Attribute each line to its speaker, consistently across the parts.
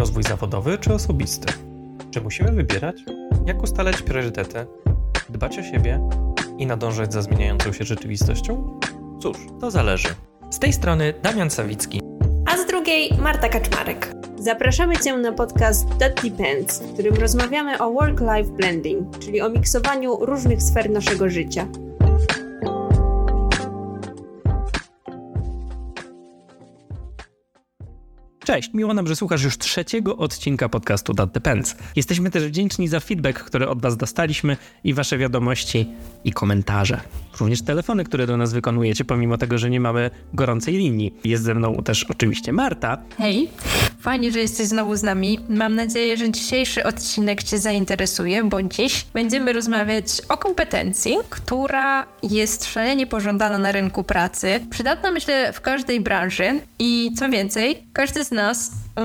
Speaker 1: Rozwój zawodowy czy osobisty? Czy musimy wybierać? Jak ustalać priorytety? Dbać o siebie i nadążać za zmieniającą się rzeczywistością? Cóż, to zależy. Z tej strony Damian Sawicki.
Speaker 2: A z drugiej Marta Kaczmarek. Zapraszamy Cię na podcast That Depends, w którym rozmawiamy o work-life blending, czyli o miksowaniu różnych sfer naszego życia.
Speaker 1: Cześć, miło nam, że słuchasz już trzeciego odcinka podcastu That Depends. Jesteśmy też wdzięczni za feedback, który od Was dostaliśmy i Wasze wiadomości i komentarze. Również telefony, które do nas wykonujecie, pomimo tego, że nie mamy gorącej linii. Jest ze mną też oczywiście Marta.
Speaker 3: Hej, fajnie, że jesteś znowu z nami. Mam nadzieję, że dzisiejszy odcinek Cię zainteresuje, bo dziś będziemy rozmawiać o kompetencji, która jest szalenie pożądana na rynku pracy. Przydatna myślę w każdej branży i co więcej, każdy z nas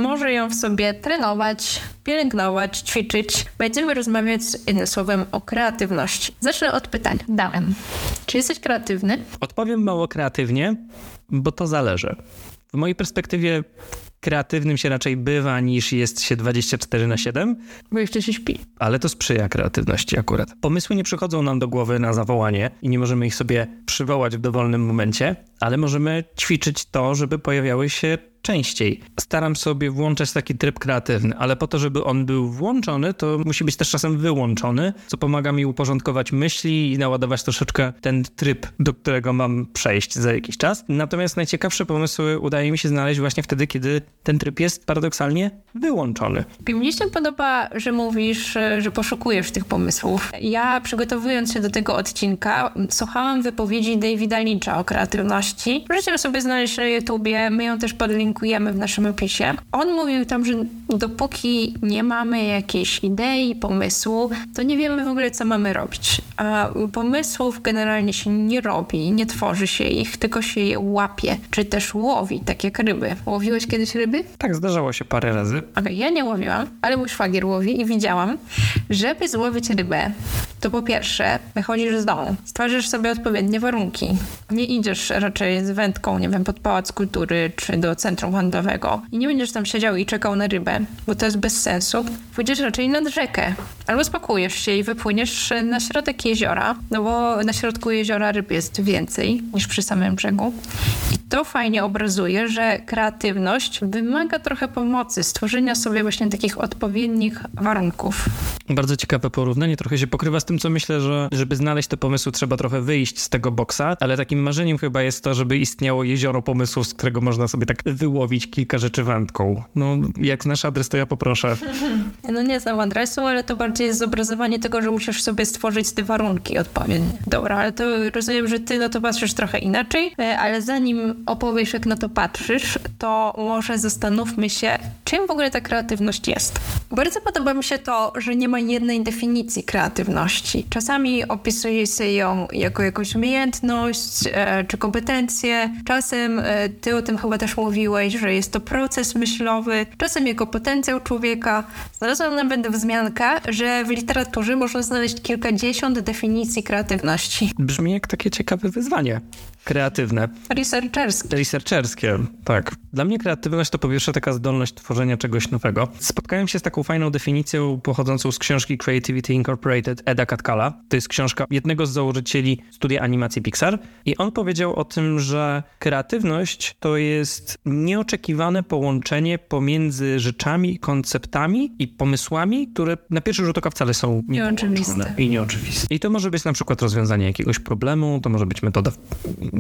Speaker 3: może ją w sobie trenować, pielęgnować, ćwiczyć. Będziemy rozmawiać jednym słowem o kreatywności. Zacznę od pytań. Dałem. Czy jesteś kreatywny?
Speaker 1: Odpowiem mało kreatywnie, bo to zależy. W mojej perspektywie kreatywnym się raczej bywa niż jest się 24 na 7.
Speaker 3: Bo jeszcze się śpi.
Speaker 1: Ale to sprzyja kreatywności akurat. Pomysły nie przychodzą nam do głowy na zawołanie i nie możemy ich sobie przywołać w dowolnym momencie, ale możemy ćwiczyć to, żeby pojawiały się częściej. Staram sobie włączać taki tryb kreatywny, ale po to, żeby on był włączony, to musi być też czasem wyłączony, co pomaga mi uporządkować myśli i naładować troszeczkę ten tryb, do którego mam przejść za jakiś czas. Natomiast najciekawsze pomysły udaje mi się znaleźć właśnie wtedy, kiedy ten tryb jest paradoksalnie wyłączony.
Speaker 3: Mnie się podoba, że mówisz, że poszukujesz tych pomysłów. Ja przygotowując się do tego odcinka, słuchałam wypowiedzi Davida Lyncha o kreatywności. Możecie sobie znaleźć na YouTubie, my ją też podlinkujemy w naszym opisie. On mówił tam, że dopóki nie mamy jakiejś idei, pomysłu, to nie wiemy w ogóle, co mamy robić. A pomysłów generalnie się nie robi, nie tworzy się ich, tylko się je łapie, czy też łowi, tak jak ryby. Łowiłeś kiedyś ryby?
Speaker 1: Tak, zdarzało się parę razy.
Speaker 3: Okay, ja nie łowiłam, ale mój szwagier łowi i widziałam, żeby złowić rybę, to po pierwsze wychodzisz z domu, stwarzasz sobie odpowiednie warunki. Nie idziesz raczej z wędką, nie wiem, pod pałac kultury czy do centrum handlowego i nie będziesz tam siedział i czekał na rybę, bo to jest bez sensu. Pójdziesz raczej nad rzekę albo spakujesz się i wypłyniesz na środek jeziora, no bo na środku jeziora ryb jest więcej niż przy samym brzegu. I to fajnie obrazuje, że kreatywność wymaga trochę pomocy, stworzenia sobie właśnie takich odpowiednich warunków.
Speaker 1: Bardzo ciekawe porównanie, trochę się pokrywa z tym, co myślę, że żeby znaleźć te pomysły, trzeba trochę wyjść z tego boksa, ale takim marzeniem chyba jest to, żeby istniało jezioro pomysłów, z którego można sobie tak wyłowić kilka rzeczy wędką. No, jak znasz adres, to ja poproszę.
Speaker 3: No nie znam adresu, ale to bardziej jest zobrazowanie tego, że musisz sobie stworzyć te warunki odpowiednie. Dobra, ale to rozumiem, że ty na to patrzysz trochę inaczej, e, ale zanim opowiesz, jak na to patrzysz, to może zastanówmy się, czym w ogóle ta kreatywność jest. Bardzo podoba mi się to, że nie ma jednej definicji kreatywności. Czasami opisuje się ją jako jakąś umiejętność e, czy kompetencję. Czasem e, ty o tym chyba też mówiłeś, że jest to proces myślowy. Czasem jako potencjał człowieka. Znalazłam nawet wzmiankę, że w literaturze można znaleźć kilkadziesiąt definicji kreatywności.
Speaker 1: Brzmi jak takie ciekawe wyzwanie kreatywne.
Speaker 3: Researcherskie.
Speaker 1: Researcherskie, tak. Dla mnie kreatywność to po pierwsze taka zdolność tworzenia czegoś nowego. Spotkałem się z taką fajną definicją pochodzącą z książki Creativity Incorporated Eda Katkala. To jest książka jednego z założycieli studia animacji Pixar i on powiedział o tym, że kreatywność to jest nieoczekiwane połączenie pomiędzy rzeczami, konceptami i pomysłami, które na pierwszy rzut oka wcale są
Speaker 3: nieoczywiste.
Speaker 1: I nieoczywiste. I to może być na przykład rozwiązanie jakiegoś problemu, to może być metoda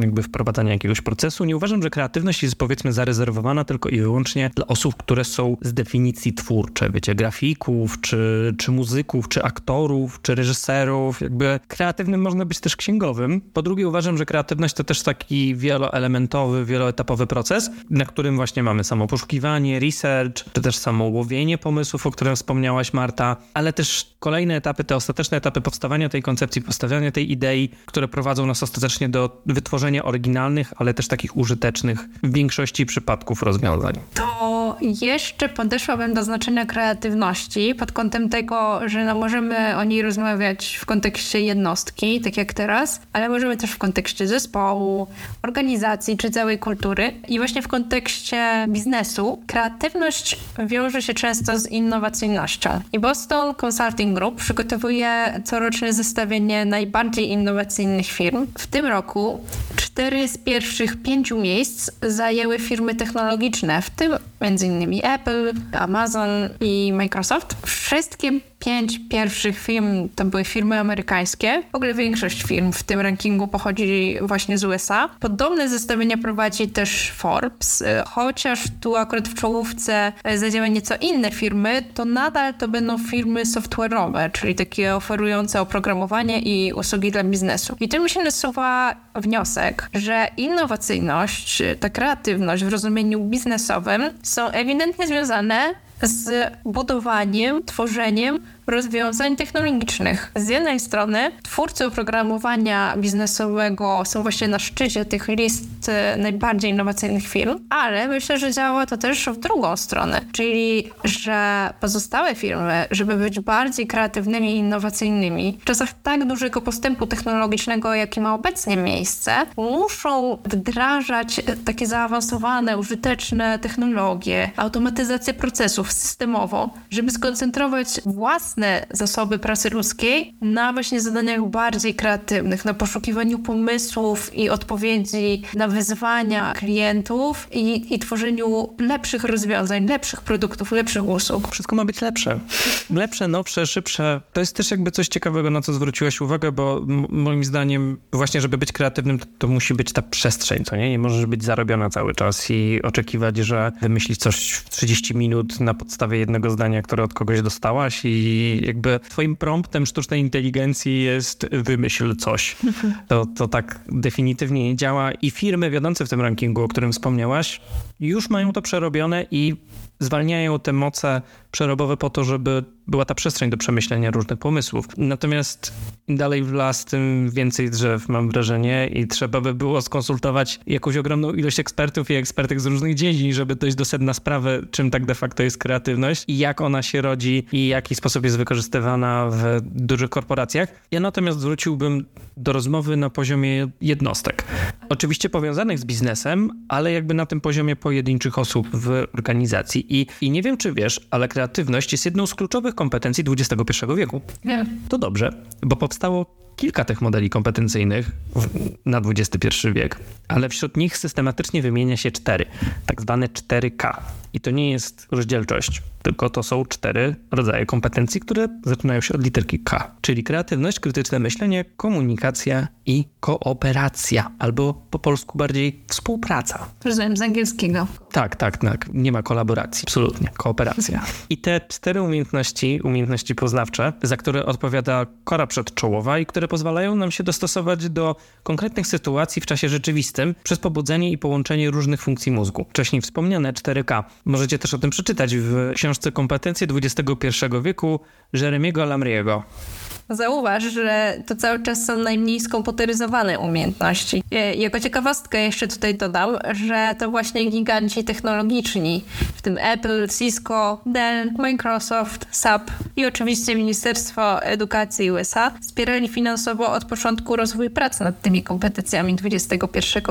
Speaker 1: jakby wprowadzania jakiegoś procesu. Nie uważam, że kreatywność jest powiedzmy zarezerwowana tylko i wyłącznie dla osób, które są z definicji twórcze, wiecie, grafików, czy, czy muzyków, czy aktorów, czy reżyserów. Jakby kreatywnym można być też księgowym. Po drugie uważam, że kreatywność to też taki wieloelementowy, wieloetapowy proces, na którym właśnie mamy samo poszukiwanie, research, czy też samo łowienie pomysłów, o którym wspomniałaś Marta, ale też kolejne etapy, te ostateczne etapy powstawania tej koncepcji, powstawiania tej idei, które prowadzą nas ostatecznie do wytworzenia oryginalnych, ale też takich użytecznych w większości przypadków rozwiązań.
Speaker 3: To jeszcze podeszłabym do znaczenia kreatywności pod kątem tego, że no możemy o niej rozmawiać w kontekście jednostki, tak jak teraz, ale możemy też w kontekście zespołu, organizacji czy całej kultury. I właśnie w kontekście biznesu kreatywność wiąże się często z innowacyjnością. I Boston Consulting Group przygotowuje coroczne zestawienie najbardziej innowacyjnych firm. W tym roku cztery z pierwszych pięciu miejsc zajęły firmy technologiczne, w tym m.in. Apple, Amazon i Microsoft. Wszystkie pięć pierwszych firm to były firmy amerykańskie. W ogóle większość firm w tym rankingu pochodzi właśnie z USA. Podobne zestawienia prowadzi też Forbes, chociaż tu akurat w czołówce zadzieją nieco inne firmy, to nadal to będą firmy software'owe, czyli takie oferujące oprogramowanie i usługi dla biznesu. I tu mi się nasuwa wniosek, że innowacyjność, ta kreatywność w rozumieniu biznesowym są ewidentnie związane z budowaniem, tworzeniem rozwiązań technologicznych. Z jednej strony twórcy oprogramowania biznesowego są właśnie na szczycie tych list e, najbardziej innowacyjnych firm, ale myślę, że działa to też w drugą stronę, czyli że pozostałe firmy, żeby być bardziej kreatywnymi i innowacyjnymi, w czasach tak dużego postępu technologicznego, jaki ma obecnie miejsce, muszą wdrażać takie zaawansowane, użyteczne technologie, automatyzację procesów systemowo, żeby skoncentrować własne zasoby pracy ludzkiej na właśnie zadaniach bardziej kreatywnych, na poszukiwaniu pomysłów i odpowiedzi na wyzwania klientów i, i tworzeniu lepszych rozwiązań, lepszych produktów, lepszych usług.
Speaker 1: Wszystko ma być lepsze. Lepsze, nowsze, szybsze. To jest też jakby coś ciekawego, na co zwróciłaś uwagę, bo moim zdaniem właśnie, żeby być kreatywnym, to, to musi być ta przestrzeń, co nie? Nie możesz być zarobiona cały czas i oczekiwać, że wymyślisz coś w 30 minut na podstawie jednego zdania, które od kogoś dostałaś i jakby twoim promptem sztucznej inteligencji jest wymyśl coś. To, to tak definitywnie nie działa i firmy wiodące w tym rankingu, o którym wspomniałaś, już mają to przerobione i zwalniają te moce przerobowe po to, żeby była ta przestrzeń do przemyślenia różnych pomysłów. Natomiast im dalej w las, tym więcej drzew, mam wrażenie, i trzeba by było skonsultować jakąś ogromną ilość ekspertów i ekspertek z różnych dziedzin, żeby dojść do sedna sprawy, czym tak de facto jest kreatywność i jak ona się rodzi i w jaki sposób jest wykorzystywana w dużych korporacjach. Ja natomiast zwróciłbym do rozmowy na poziomie jednostek. Oczywiście powiązanych z biznesem, ale jakby na tym poziomie pojedynczych osób w organizacji. I, i nie wiem, czy wiesz, ale kreatywność jest jedną z kluczowych kompetencji XXI wieku.
Speaker 3: Nie.
Speaker 1: To dobrze, bo powstało kilka tych modeli kompetencyjnych na XXI wiek, ale wśród nich systematycznie wymienia się cztery, tak zwane 4K. I to nie jest rozdzielczość, tylko to są cztery rodzaje kompetencji, które zaczynają się od literki K, czyli kreatywność, krytyczne myślenie, komunikacja i kooperacja, albo po polsku bardziej współpraca.
Speaker 3: Rozumiem z angielskiego.
Speaker 1: Tak, tak, tak. Nie ma kolaboracji, absolutnie. Kooperacja. I te cztery umiejętności, umiejętności poznawcze, za które odpowiada kora przedczołowa i które pozwalają nam się dostosować do konkretnych sytuacji w czasie rzeczywistym przez pobudzenie i połączenie różnych funkcji mózgu. Wcześniej wspomniane 4K. Możecie też o tym przeczytać w książce Kompetencje XXI wieku Jeremiego Lamriego.
Speaker 3: Zauważ, że to cały czas są najmniej skomputeryzowane umiejętności. E, jako ciekawostkę jeszcze tutaj dodam, że to właśnie giganci technologiczni, w tym Apple, Cisco, Dell, Microsoft, SAP i oczywiście Ministerstwo Edukacji USA wspierali finansowo od początku rozwój pracy nad tymi kompetencjami XXI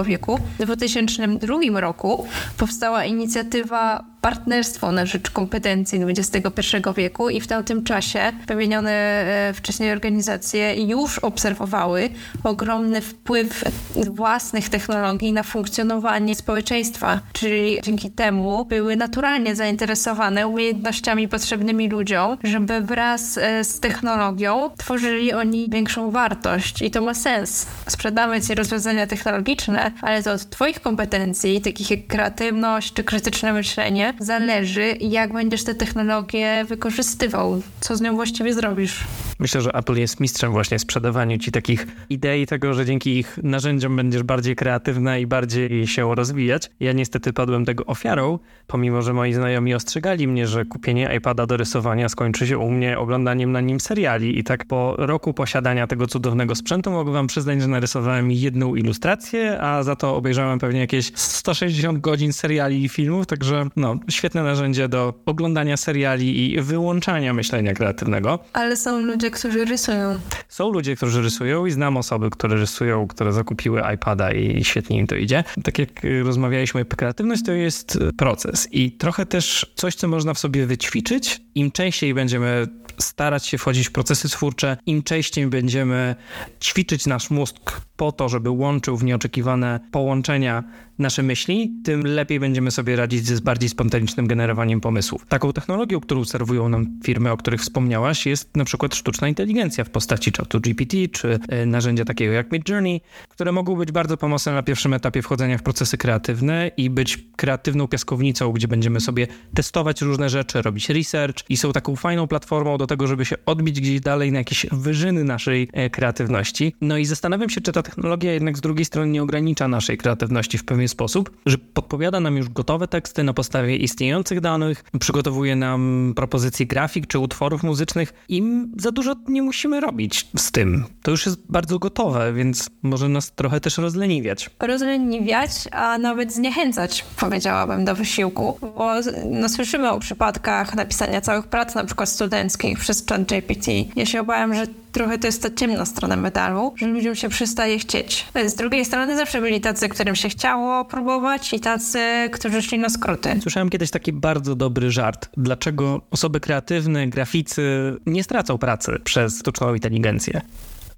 Speaker 3: wieku. W 2002 roku powstała inicjatywa Partnerstwo na rzecz kompetencji XXI wieku i w tamtym czasie wymienione e, wcześniej organizacje już obserwowały ogromny wpływ własnych technologii na funkcjonowanie społeczeństwa, czyli dzięki temu były naturalnie zainteresowane umiejętnościami potrzebnymi ludziom, żeby wraz e, z technologią tworzyli oni większą wartość i to ma sens. Sprzedamy ci rozwiązania technologiczne, ale to od twoich kompetencji, takich jak kreatywność czy krytyczne myślenie, zależy, jak będziesz te technologie wykorzystywał, co z nią właściwie zrobisz.
Speaker 1: Myślę, że Apple jest mistrzem właśnie sprzedawaniu ci takich idei tego, że dzięki ich narzędziom będziesz bardziej kreatywna i bardziej się rozwijać. Ja niestety padłem tego ofiarą, pomimo, że moi znajomi ostrzegali mnie, że kupienie iPada do rysowania skończy się u mnie oglądaniem na nim seriali i tak po roku posiadania tego cudownego sprzętu mogę wam przyznać, że narysowałem jedną ilustrację, a za to obejrzałem pewnie jakieś 160 godzin seriali i filmów, także no, świetne narzędzie do oglądania seriali i wyłączania myślenia kreatywnego.
Speaker 3: Ale są ludzie, którzy rysują.
Speaker 1: Są ludzie, którzy rysują i znam osoby, które rysują, które zakupiły iPada i świetnie im to idzie. Tak jak y, rozmawialiśmy, kreatywność to jest y, proces i trochę też coś, co można w sobie wyćwiczyć. Im częściej będziemy starać się wchodzić w procesy twórcze, im częściej będziemy ćwiczyć nasz mózg po to, żeby łączył w nieoczekiwane połączenia nasze myśli, tym lepiej będziemy sobie radzić z bardziej spontanicznym generowaniem pomysłów. Taką technologią, którą serwują nam firmy, o których wspomniałaś, jest na przykład sztuczna inteligencja w postaci czatu GPT, czy e, narzędzia takiego jak Midjourney, które mogą być bardzo pomocne na pierwszym etapie wchodzenia w procesy kreatywne i być kreatywną piaskownicą, gdzie będziemy sobie testować różne rzeczy, robić research i są taką fajną platformą do tego, żeby się odbić gdzieś dalej na jakieś wyżyny naszej e, kreatywności. No i zastanawiam się, czy ta technologia jednak z drugiej strony nie ogranicza naszej kreatywności w pewien sposób, że podpowiada nam już gotowe teksty na podstawie istniejących danych, przygotowuje nam propozycje grafik czy utworów muzycznych i za dużo nie musimy robić z tym. To już jest bardzo gotowe, więc może nas trochę też rozleniwiać.
Speaker 3: Rozleniwiać, a nawet zniechęcać, powiedziałabym, do wysiłku, bo no, słyszymy o przypadkach napisania całych prac, na przykład studenckich przez ChatGPT. Ja się obawiam, że trochę to jest ta ciemna strona medalu, że ludziom się przestaje chcieć. Z drugiej strony zawsze byli tacy, którym się chciało próbować i tacy, którzy szli na skróty.
Speaker 1: Słyszałem kiedyś taki bardzo dobry żart. Dlaczego osoby kreatywne, graficy nie stracą pracy przez sztuczną inteligencję?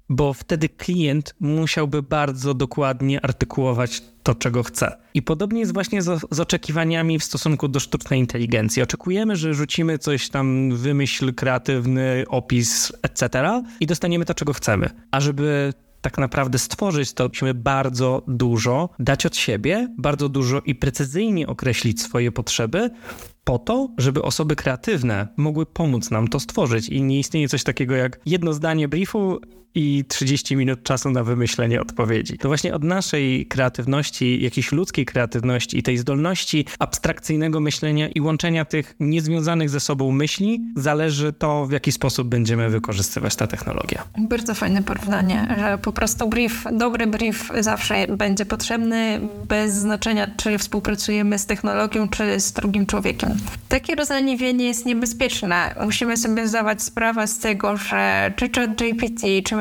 Speaker 1: Bo wtedy klient musiałby bardzo dokładnie artykułować to, czego chce. I podobnie jest właśnie z, z, oczekiwaniami w stosunku do sztucznej inteligencji. Oczekujemy, że rzucimy coś tam, wymyśl kreatywny opis, etc. i dostaniemy to, czego chcemy. A żeby tak naprawdę stworzyć, to musimy bardzo dużo dać od siebie, bardzo dużo i precyzyjnie określić swoje potrzeby, po to, żeby osoby kreatywne mogły pomóc nam to stworzyć. I nie istnieje coś takiego jak jedno zdanie briefu i 30 minut czasu na wymyślenie odpowiedzi. To właśnie od naszej kreatywności, jakiejś ludzkiej kreatywności i tej zdolności abstrakcyjnego myślenia i łączenia tych niezwiązanych ze sobą myśli zależy to, w jaki sposób będziemy wykorzystywać ta technologia.
Speaker 3: Bardzo fajne porównanie, że po prostu brief, dobry brief zawsze będzie potrzebny bez znaczenia, czy współpracujemy z technologią, czy z drugim człowiekiem. Takie rozleniwienie jest niebezpieczne. Musimy sobie zdawać sprawę z tego, że czy ChatGPT, czy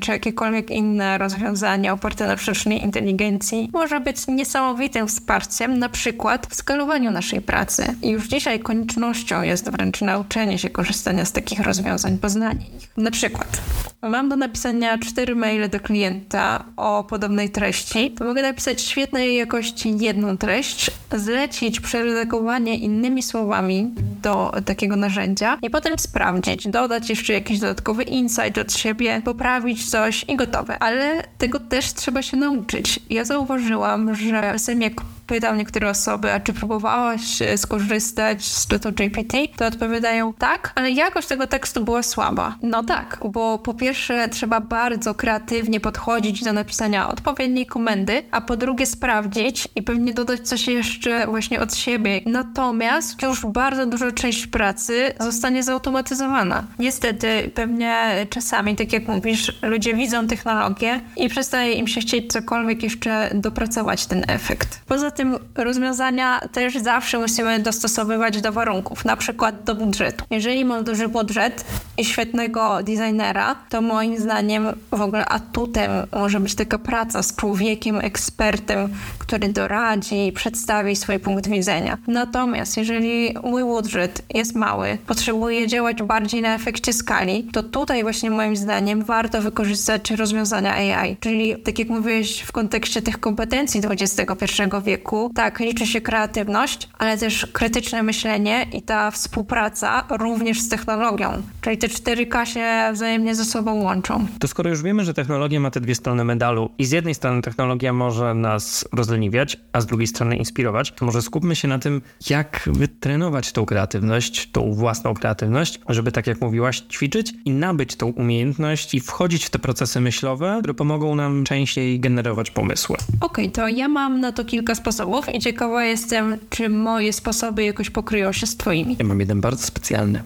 Speaker 3: Czy jakiekolwiek inne rozwiązanie oparte na sztucznej inteligencji może być niesamowitym wsparciem, na przykład w skalowaniu naszej pracy. I już dzisiaj koniecznością jest wręcz nauczenie się korzystania z takich rozwiązań, poznanie ich. Na przykład mam do napisania cztery maile do klienta o podobnej treści, to mogę napisać świetnej jakości jedną treść, zlecić przeredagowanie innymi słowami do takiego narzędzia i potem sprawdzić, dodać jeszcze jakiś dodatkowy insight od siebie, poprawić coś i gotowe. Ale tego też trzeba się nauczyć. Ja zauważyłam, że czasem jak pytam niektóre osoby, a czy próbowałaś e, skorzystać z GPT, to odpowiadają tak, ale jakość tego tekstu była słaba. No tak, bo po pierwsze trzeba bardzo kreatywnie podchodzić do napisania odpowiedniej komendy, a po drugie sprawdzić i pewnie dodać coś jeszcze właśnie od siebie. Natomiast już bardzo duża część pracy zostanie zautomatyzowana. Niestety pewnie czasami, tak jak mówisz, ludzie widzą technologię i przestaje im się chcieć cokolwiek jeszcze dopracować ten efekt. Poza tym tym rozwiązania też zawsze musimy dostosowywać do warunków, na przykład do budżetu. Jeżeli mam duży budżet i świetnego designera, to moim zdaniem w ogóle atutem może być taka praca z człowiekiem, ekspertem, który doradzi i przedstawi swój punkt widzenia. Natomiast jeżeli mój budżet jest mały, potrzebuję działać bardziej na efekcie skali, to tutaj właśnie moim zdaniem warto wykorzystać rozwiązania AI. Czyli tak jak mówiłeś w kontekście tych kompetencji XXI wieku, tak, liczy się kreatywność, ale też krytyczne myślenie i ta współpraca również z technologią. Czyli te 4K się wzajemnie ze sobą łączą.
Speaker 1: To skoro już wiemy, że technologia ma te dwie strony medalu i z jednej strony technologia może nas rozleniwiać, a z drugiej strony inspirować, to może skupmy się na tym, jak wytrenować tą kreatywność, tą własną kreatywność, żeby tak jak mówiłaś, ćwiczyć i nabyć tą umiejętność i wchodzić w te procesy myślowe, które pomogą nam częściej generować pomysły.
Speaker 3: Okej, okay, to ja mam na to kilka sposobów sposobów i ciekawa jestem, czy moje sposoby jakoś pokryją się z twoimi.
Speaker 1: Ja mam jeden bardzo specjalny.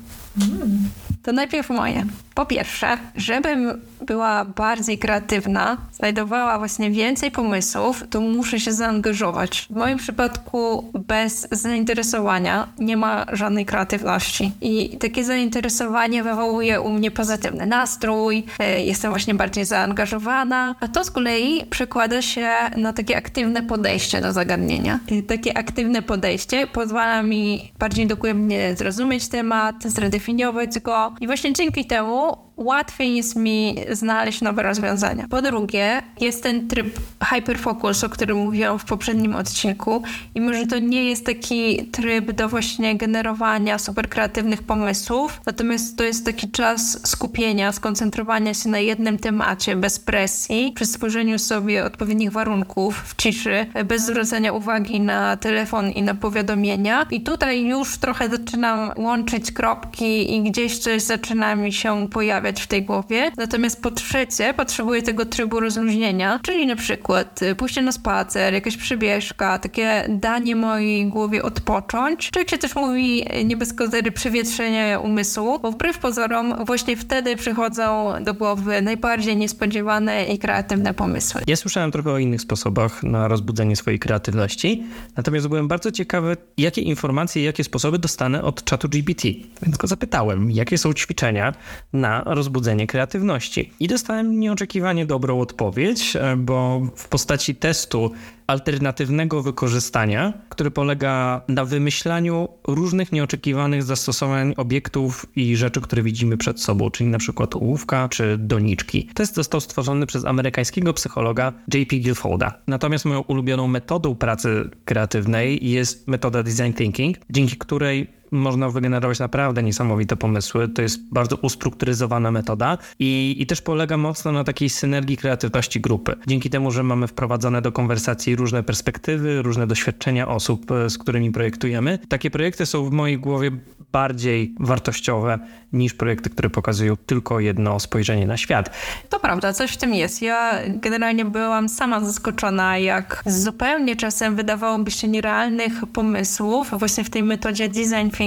Speaker 3: To najpierw moje. Po pierwsze, żebym była bardziej kreatywna, znajdowała właśnie więcej pomysłów, to muszę się zaangażować. W moim przypadku bez zainteresowania nie ma żadnej kreatywności. I takie zainteresowanie wywołuje u mnie pozytywny nastrój, e, jestem właśnie bardziej zaangażowana, a to z kolei przekłada się na takie aktywne podejście do zagadnienia. I takie aktywne podejście pozwala mi bardziej dokładnie zrozumieć temat, zredefiniować go i właśnie dzięki temu łatwiej jest mi znaleźć nowe rozwiązania. Po drugie, jest ten tryb hyperfocus, o którym mówiłam w poprzednim odcinku i może to nie jest taki tryb do właśnie generowania super kreatywnych pomysłów, natomiast to jest taki czas skupienia, skoncentrowania się na jednym temacie bez presji, przy stworzeniu sobie odpowiednich warunków w ciszy, bez zwracania uwagi na telefon i na powiadomienia. I tutaj już trochę zaczynam łączyć kropki i gdzieś coś zaczyna mi się pojawiać w tej głowie. Natomiast po trzecie, potrzebuję tego trybu rozluźnienia, czyli na przykład y, pójście na spacer, jakaś przybieżka, takie danie mojej głowie odpocząć. Czy jak się też mówi, y, nie bez kozery, przewietrzenie umysłu, bo wbrew pozorom właśnie wtedy przychodzą do głowy najbardziej niespodziewane i kreatywne pomysły.
Speaker 1: Ja słyszałem trochę o innych sposobach na rozbudzenie swojej kreatywności, natomiast byłem bardzo ciekawy, jakie informacje jakie sposoby dostanę od czatu GPT. Więc go zapytałem, jakie są ćwiczenia na rozbudzenie kreatywności. I dostałem nieoczekiwanie dobrą odpowiedź, e, bo w postaci testu alternatywnego wykorzystania, który polega na wymyślaniu różnych nieoczekiwanych zastosowań obiektów i rzeczy, które widzimy przed sobą, czyli na przykład ołówka czy doniczki. Test został stworzony przez amerykańskiego psychologa J.P. Guilfolda. Natomiast moją ulubioną metodą pracy kreatywnej jest metoda design thinking, dzięki której można wygenerować naprawdę niesamowite pomysły. To jest bardzo ustrukturyzowana metoda i, i też polega mocno na takiej synergii kreatywności grupy. Dzięki temu, że mamy wprowadzone do konwersacji różne perspektywy, różne doświadczenia osób, e, z którymi projektujemy, takie projekty są w mojej głowie bardziej wartościowe niż projekty, które pokazują tylko jedno spojrzenie na świat.
Speaker 3: To prawda, coś w tym jest. Ja generalnie byłam sama zaskoczona, jak zupełnie czasem wydawałoby się nierealnych pomysłów, właśnie w tej metodzie design thinking,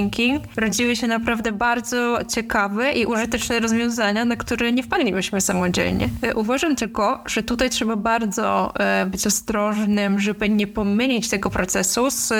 Speaker 3: rodziły się naprawdę bardzo ciekawe i użyteczne rozwiązania, na które nie wpadlibyśmy samodzielnie. E, uważam tylko, że tutaj trzeba bardzo e, być ostrożnym, żeby nie pomylić tego procesu z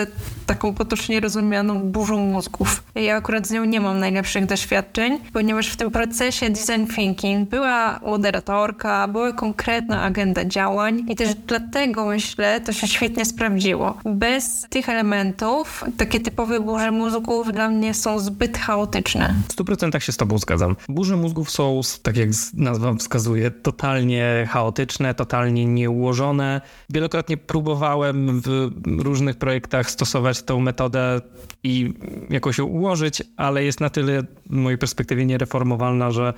Speaker 3: taką potocznie rozumianą burzą mózgów. Ja akurat z nią nie mam najlepszych doświadczeń, ponieważ w tym procesie design thinking była moderatorka, była konkretna agenda działań i też dlatego myślę, to się świetnie sprawdziło. Bez tych elementów takie typowe burze mózgów dla mnie są zbyt chaotyczne.
Speaker 1: W 100% się z tobą zgadzam. Burze mózgów są, tak jak nazwa wskazuje, totalnie chaotyczne, totalnie nieułożone. Wielokrotnie próbowałem w różnych projektach stosować tę metodę i jakoś ją ułożyć, ale jest na tyle w mojej perspektywie niereformowalna, że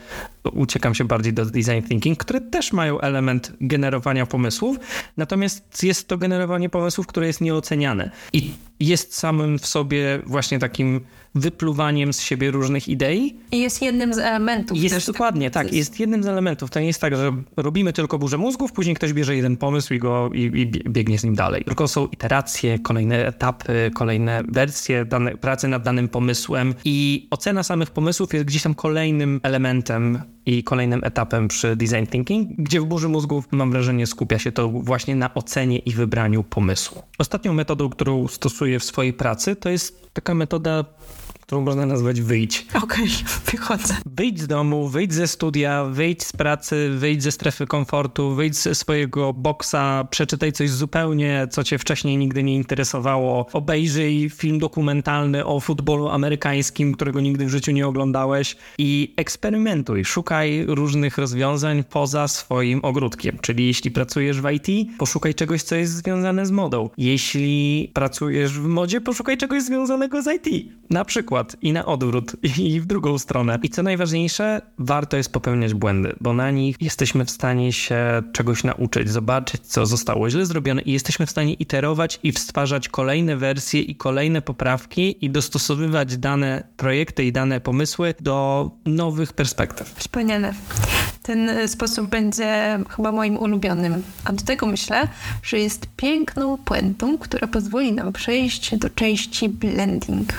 Speaker 1: uciekam się bardziej do design thinking, które też mają element generowania pomysłów, natomiast jest to generowanie pomysłów, które jest nieoceniane i jest samym w sobie właśnie takim wypluwaniem z siebie różnych idei.
Speaker 3: I jest jednym z elementów.
Speaker 1: Jest też dokładnie, tak, jest jednym z elementów. To nie jest tak, że robimy tylko burzę mózgów, później ktoś bierze jeden pomysł i go i, i biegnie z nim dalej. Tylko są iteracje, kolejne etapy, kolejne wersje dane, pracy nad danym pomysłem i ocena samych pomysłów jest gdzieś tam kolejnym elementem i kolejnym etapem przy design thinking, gdzie w burzy mózgów mam wrażenie skupia się to właśnie na ocenie i wybraniu pomysłu. Ostatnią metodą, którą stosuję w swojej pracy, to jest taka metoda którą można nazwać wyjdź.
Speaker 3: Okej, okay, wychodzę.
Speaker 1: Wyjdź z domu, wyjdź ze studia, wyjdź z pracy, wyjdź ze strefy komfortu, wyjdź ze swojego boksa, przeczytaj coś zupełnie, co cię wcześniej nigdy nie interesowało, obejrzyj film dokumentalny o futbolu amerykańskim, którego nigdy w życiu nie oglądałeś i eksperymentuj, szukaj różnych rozwiązań poza swoim ogródkiem. Czyli jeśli pracujesz w IT, poszukaj czegoś, co jest związane z modą. Jeśli pracujesz w modzie, poszukaj czegoś związanego z IT. Na przykład przykład i na odwrót, i w drugą stronę. I co najważniejsze, warto jest popełniać błędy, bo na nich jesteśmy w stanie się czegoś nauczyć, zobaczyć, co zostało źle zrobione i jesteśmy w stanie iterować i stwarzać kolejne wersje i kolejne poprawki i dostosowywać dane projekty i dane pomysły do nowych perspektyw.
Speaker 3: Wspaniale. Ten sposób będzie chyba moim ulubionym. A do tego myślę, że jest piękną puentą, która pozwoli nam przejść do części blending.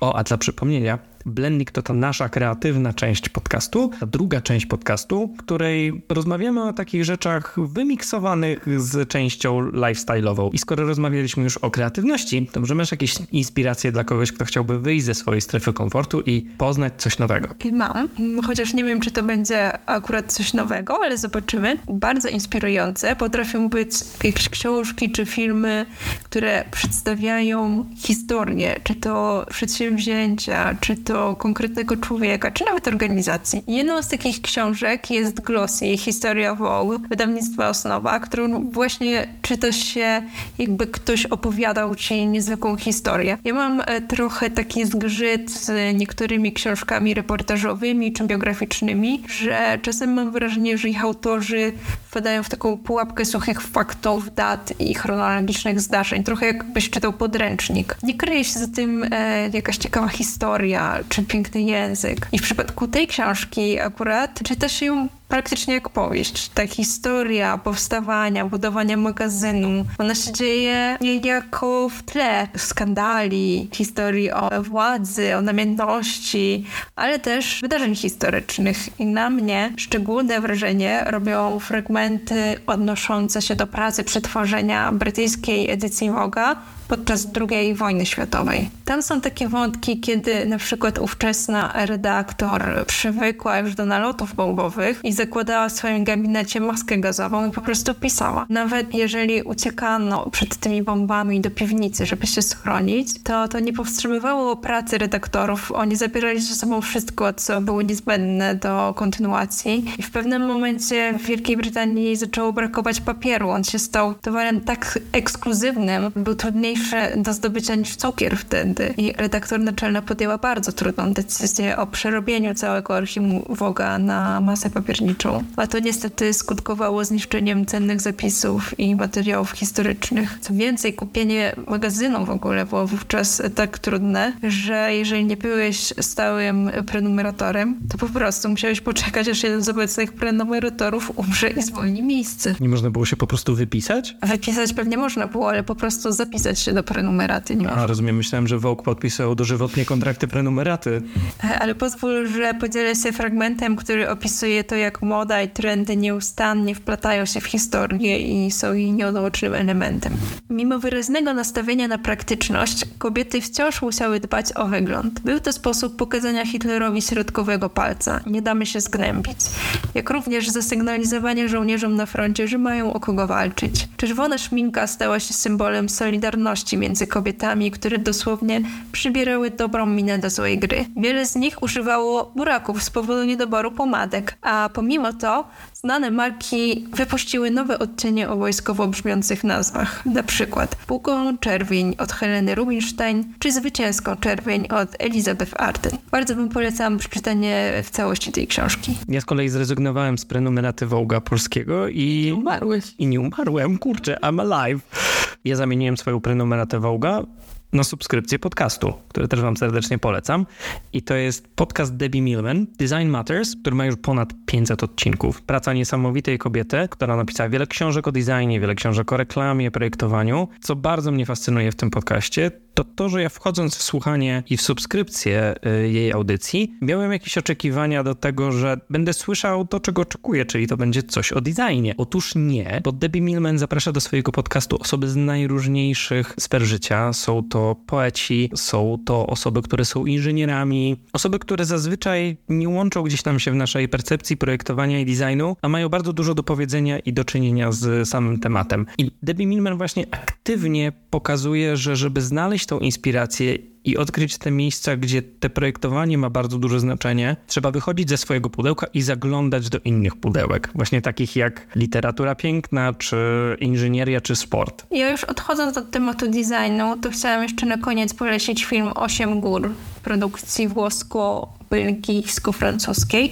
Speaker 1: O, a dla przypomnienia, Blending to ta nasza kreatywna część podcastu, ta druga część podcastu, w której rozmawiamy o takich rzeczach wymiksowanych z częścią lifestyle'ową. I skoro rozmawialiśmy już o kreatywności, to może masz jakieś inspiracje dla kogoś, kto chciałby wyjść ze swojej strefy komfortu i poznać coś nowego?
Speaker 3: Mam, chociaż nie wiem, czy to będzie akurat coś nowego, ale zobaczymy. Bardzo inspirujące potrafią być jakieś książki czy filmy, które przedstawiają historię, czy to przedsięwzięcia, czy to konkretnego człowieka, czy nawet organizacji. Jedną z takich książek jest Glossy, Historia Vogue, wydawnictwa Osnowa, którą właśnie czyta się, jakby ktoś opowiadał ci niezwykłą historię. Ja mam e, trochę taki zgrzyt z niektórymi książkami reportażowymi czy biograficznymi, że czasem mam wrażenie, że ich autorzy wpadają w taką pułapkę suchych faktów, dat i chronologicznych zdarzeń. Trochę jakbyś czytał podręcznik. Nie kryje się za tym e, jakaś ciekawa historia czy piękny język. I w przypadku tej książki akurat czyta się ją praktycznie jak powieść. Ta historia powstawania, budowania magazynu, ona się dzieje niejako w tle skandali, historii o władzy, o namiętności, ale też wydarzeń historycznych. I na mnie szczególne wrażenie robią fragmenty odnoszące się do pracy przetworzenia brytyjskiej edycji Woga podczas II wojny światowej. Tam są takie wątki, kiedy na przykład ówczesna redaktor przywykła już do nalotów bombowych i zakładała w swoim gabinecie maskę gazową i po prostu pisała. Nawet jeżeli uciekano przed tymi bombami do piwnicy, żeby się schronić, to to nie powstrzymywało pracy redaktorów. Oni zabierali ze sobą wszystko, co było niezbędne do kontynuacji. I w pewnym momencie w Wielkiej Brytanii zaczęło brakować papieru. On się stał towarem tak ekskluzywnym, był trudniejszy do zdobycia niż cukier wtedy. I redaktor naczelna podjęła bardzo trudną decyzję o przerobieniu całego archiwum Woga na masę papierniczą. A to niestety skutkowało zniszczeniem cennych zapisów i materiałów historycznych. Co więcej, kupienie magazynu w ogóle było wówczas tak trudne, że jeżeli nie byłeś stałym prenumeratorem, to po prostu musiałeś poczekać, aż jeden z obecnych prenumeratorów umrze i zwolni miejsce.
Speaker 1: Nie można było się po prostu wypisać?
Speaker 3: Wypisać pewnie można było, ale po prostu zapisać się do prenumeraty nie
Speaker 1: A, rozumiem. Myślałem, że Vogue podpisał dożywotnie kontrakty prenumeraty.
Speaker 3: E, ale pozwól, że podzielę się fragmentem, który opisuje to, jak moda i trendy nieustannie wplatają się w historię i są jej nieodłącznym elementem. Mimo wyraźnego nastawienia na praktyczność, kobiety wciąż musiały dbać o wygląd. Był to sposób pokazania Hitlerowi środkowego palca. Nie damy się zgnębić. Jak również zasygnalizowanie żołnierzom na froncie, że mają o kogo walczyć. Czerwona szminka stała się symbolem solidarności między kobietami, które dosłownie przybierały dobrą minę do złej gry. Wiele z nich używało buraków z powodu niedoboru pomadek, a pomimo to znane marki wypuściły nowe odcienie o wojskowo brzmiących nazwach. Na przykład Pługą Czerwień od Heleny Rubinstein, czy Zwycięską Czerwień od Elizabeth Arden. Bardzo bym polecam przeczytanie w całości tej książki.
Speaker 1: Ja z kolei zrezygnowałem z prenumeraty Wołga polskiego i...
Speaker 3: Umarłeś.
Speaker 1: I nie umarłem, kurczę, I'm alive. Ja zamieniłem swoją prenumeratę Wołga na subskrypcję podcastu, który też wam serdecznie polecam. I to jest podcast Debbie Millman, Design Matters, który ma już ponad 500 odcinków. Praca niesamowitej kobiety, która napisała wiele książek o designie, wiele książek o reklamie, projektowaniu. Co bardzo mnie fascynuje w tym podcaście, to to, że ja wchodząc w słuchanie i w subskrypcję y, jej audycji, miałem jakieś oczekiwania do tego, że będę słyszał to, czego oczekuję, czyli to będzie coś o designie. Otóż nie, bo Debbie Millman zaprasza do swojego podcastu osoby z najróżniejszych sfer życia. Są to poeci, są to osoby, które są inżynierami, osoby, które zazwyczaj nie łączą gdzieś tam się w naszej percepcji projektowania i designu, a mają bardzo dużo do powiedzenia i do czynienia z samym tematem. I Debbie Millman właśnie aktywnie pokazuje, że żeby znaleźć tą inspirację i odkryć te miejsca, gdzie te projektowanie ma bardzo duże znaczenie, trzeba wychodzić ze swojego pudełka i zaglądać do innych pudełek, właśnie takich jak literatura piękna, czy inżynieria, czy sport.
Speaker 3: Ja już odchodząc od tematu designu, to chciałam jeszcze na koniec polecić film Osiem gór produkcji włosko-belgijsko-francuskiej.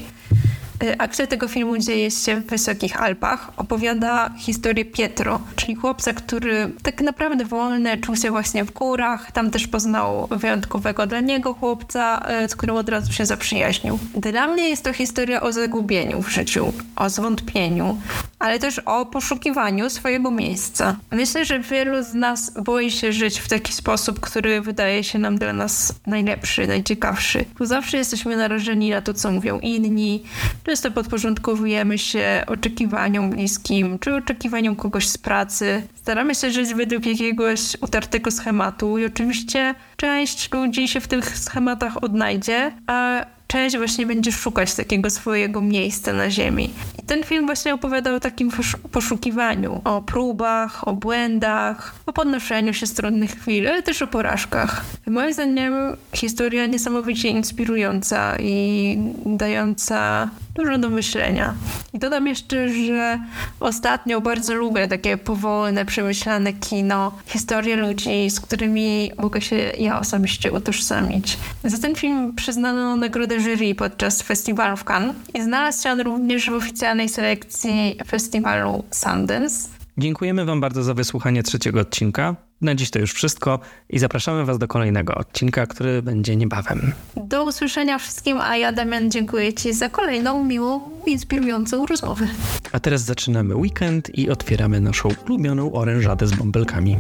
Speaker 3: Y, akcja tego filmu dzieje się w Wysokich Alpach. Opowiada historię Pietro, czyli chłopca, który tak naprawdę wolny czuł się właśnie w górach. Tam też poznał wyjątkowego dla niego chłopca, y, z którym od razu się zaprzyjaźnił. Dla mnie jest to historia o zagubieniu w życiu, o zwątpieniu, ale też o poszukiwaniu swojego miejsca. Myślę, że wielu z nas boi się żyć w taki sposób, który wydaje się nam dla nas najlepszy, najciekawszy. Bo zawsze jesteśmy narażeni na to, co mówią inni. Często podporządkowujemy się oczekiwaniom bliskim, czy oczekiwaniom kogoś z pracy. Staramy się żyć według jakiegoś utartego schematu i oczywiście część ludzi się w tych schematach odnajdzie, a część właśnie będzie szukać takiego swojego miejsca na ziemi. I ten film właśnie opowiada o takim poszukiwaniu, o próbach, o błędach, o podnoszeniu się z trudnych chwil, ale też o porażkach. Moim zdaniem historia niesamowicie inspirująca i dająca dużo do myślenia. I dodam jeszcze, że ostatnio bardzo lubię takie powolne, przemyślane kino, historie ludzi, z którymi mogę się ja osobiście utożsamić. Za ten film przyznano nagrodę jury podczas festiwalu w Cannes i znalazł się on również w oficjalnej selekcji festiwalu Sundance.
Speaker 1: Dziękujemy Wam bardzo za wysłuchanie trzeciego odcinka. Na dziś to już wszystko i zapraszamy Was do kolejnego odcinka, który będzie niebawem.
Speaker 3: Do usłyszenia wszystkim, a ja Damian dziękuję Ci za kolejną miłą, inspirującą rozmowę.
Speaker 1: A teraz zaczynamy weekend i otwieramy naszą ulubioną orężadę z bąbelkami.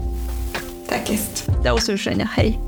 Speaker 3: Tak jest. Do usłyszenia. Hej.